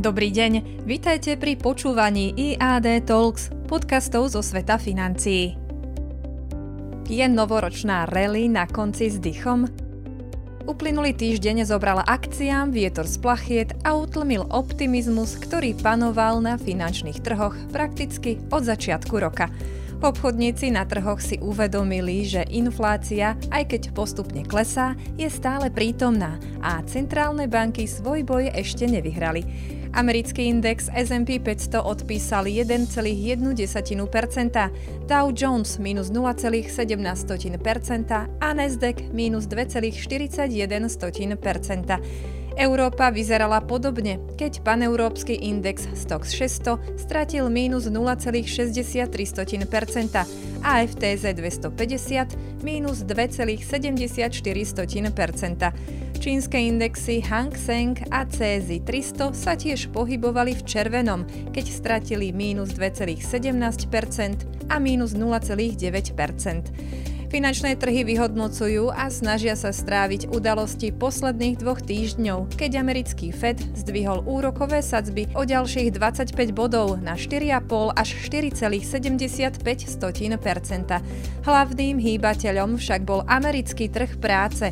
Dobrý deň, vitajte pri počúvaní IAD Talks, podcastov zo sveta financií. Je novoročná rally na konci s dychom? Uplynulý týždeň zobrala akciám vietor z plachiet a utlmil optimizmus, ktorý panoval na finančných trhoch prakticky od začiatku roka. Obchodníci na trhoch si uvedomili, že inflácia, aj keď postupne klesá, je stále prítomná a centrálne banky svoj boj ešte nevyhrali. Americký index S&P 500 odpísal 1,1%, Dow Jones minus 0,17% a Nasdaq minus 2,41%. Európa vyzerala podobne, keď paneurópsky index Stox 600 stratil mínus 0,63% a FTZ 250 mínus 2,74%. Čínske indexy Hang Seng a CZ 300 sa tiež pohybovali v červenom, keď stratili mínus 2,17% a mínus 0,9%. Finančné trhy vyhodnocujú a snažia sa stráviť udalosti posledných dvoch týždňov, keď americký Fed zdvihol úrokové sadzby o ďalších 25 bodov na 4,5 až 4,75% Hlavným hýbateľom však bol americký trh práce,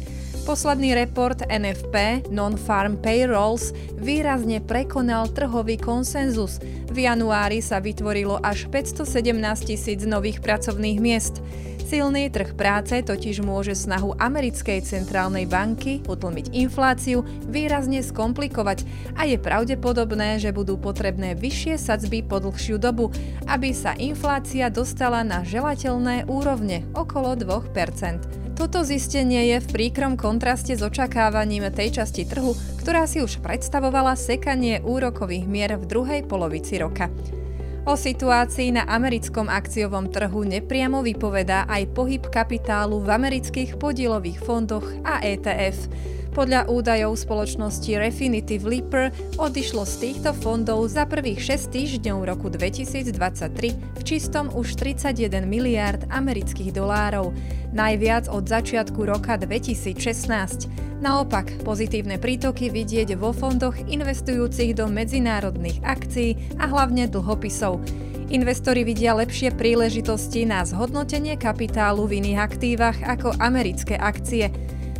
Posledný report NFP Non-Farm Payrolls výrazne prekonal trhový konsenzus. V januári sa vytvorilo až 517 tisíc nových pracovných miest. Silný trh práce totiž môže snahu americkej centrálnej banky utlmiť infláciu výrazne skomplikovať a je pravdepodobné, že budú potrebné vyššie sadzby po dlhšiu dobu, aby sa inflácia dostala na želateľné úrovne okolo 2%. Toto zistenie je v príkrom kontraste s očakávaním tej časti trhu, ktorá si už predstavovala sekanie úrokových mier v druhej polovici roka. O situácii na americkom akciovom trhu nepriamo vypovedá aj pohyb kapitálu v amerických podielových fondoch a ETF. Podľa údajov spoločnosti Refinitiv Leaper odišlo z týchto fondov za prvých 6 týždňov roku 2023 v čistom už 31 miliárd amerických dolárov, najviac od začiatku roka 2016. Naopak, pozitívne prítoky vidieť vo fondoch investujúcich do medzinárodných akcií a hlavne dlhopisov. Investori vidia lepšie príležitosti na zhodnotenie kapitálu v iných aktívach ako americké akcie.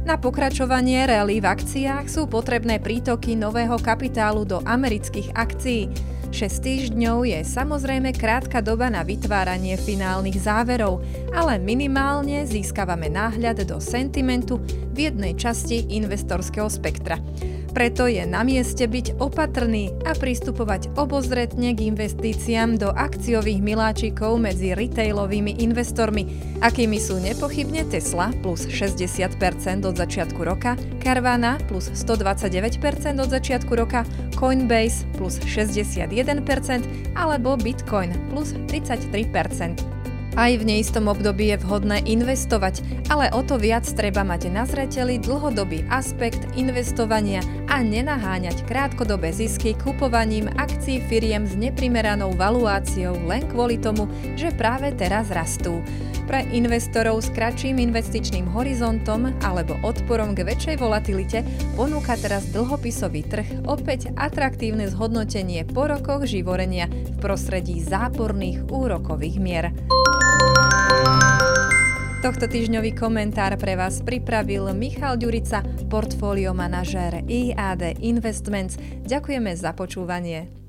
Na pokračovanie rally v akciách sú potrebné prítoky nového kapitálu do amerických akcií. 6 týždňov je samozrejme krátka doba na vytváranie finálnych záverov, ale minimálne získavame náhľad do sentimentu v jednej časti investorského spektra. Preto je na mieste byť opatrný a pristupovať obozretne k investíciám do akciových miláčikov medzi retailovými investormi, akými sú nepochybne Tesla plus 60% od začiatku roka, Carvana plus 129% od začiatku roka, Coinbase plus 61% alebo Bitcoin plus 33%. Aj v neistom období je vhodné investovať, ale o to viac treba mať na zreteli dlhodobý aspekt investovania a nenaháňať krátkodobé zisky kupovaním akcií firiem s neprimeranou valuáciou len kvôli tomu, že práve teraz rastú. Pre investorov s kratším investičným horizontom alebo odporom k väčšej volatilite ponúka teraz dlhopisový trh opäť atraktívne zhodnotenie po rokoch živorenia v prostredí záporných úrokových mier. Tohto týždňový komentár pre vás pripravil Michal Ďurica, portfólio manažér IAD Investments. Ďakujeme za počúvanie.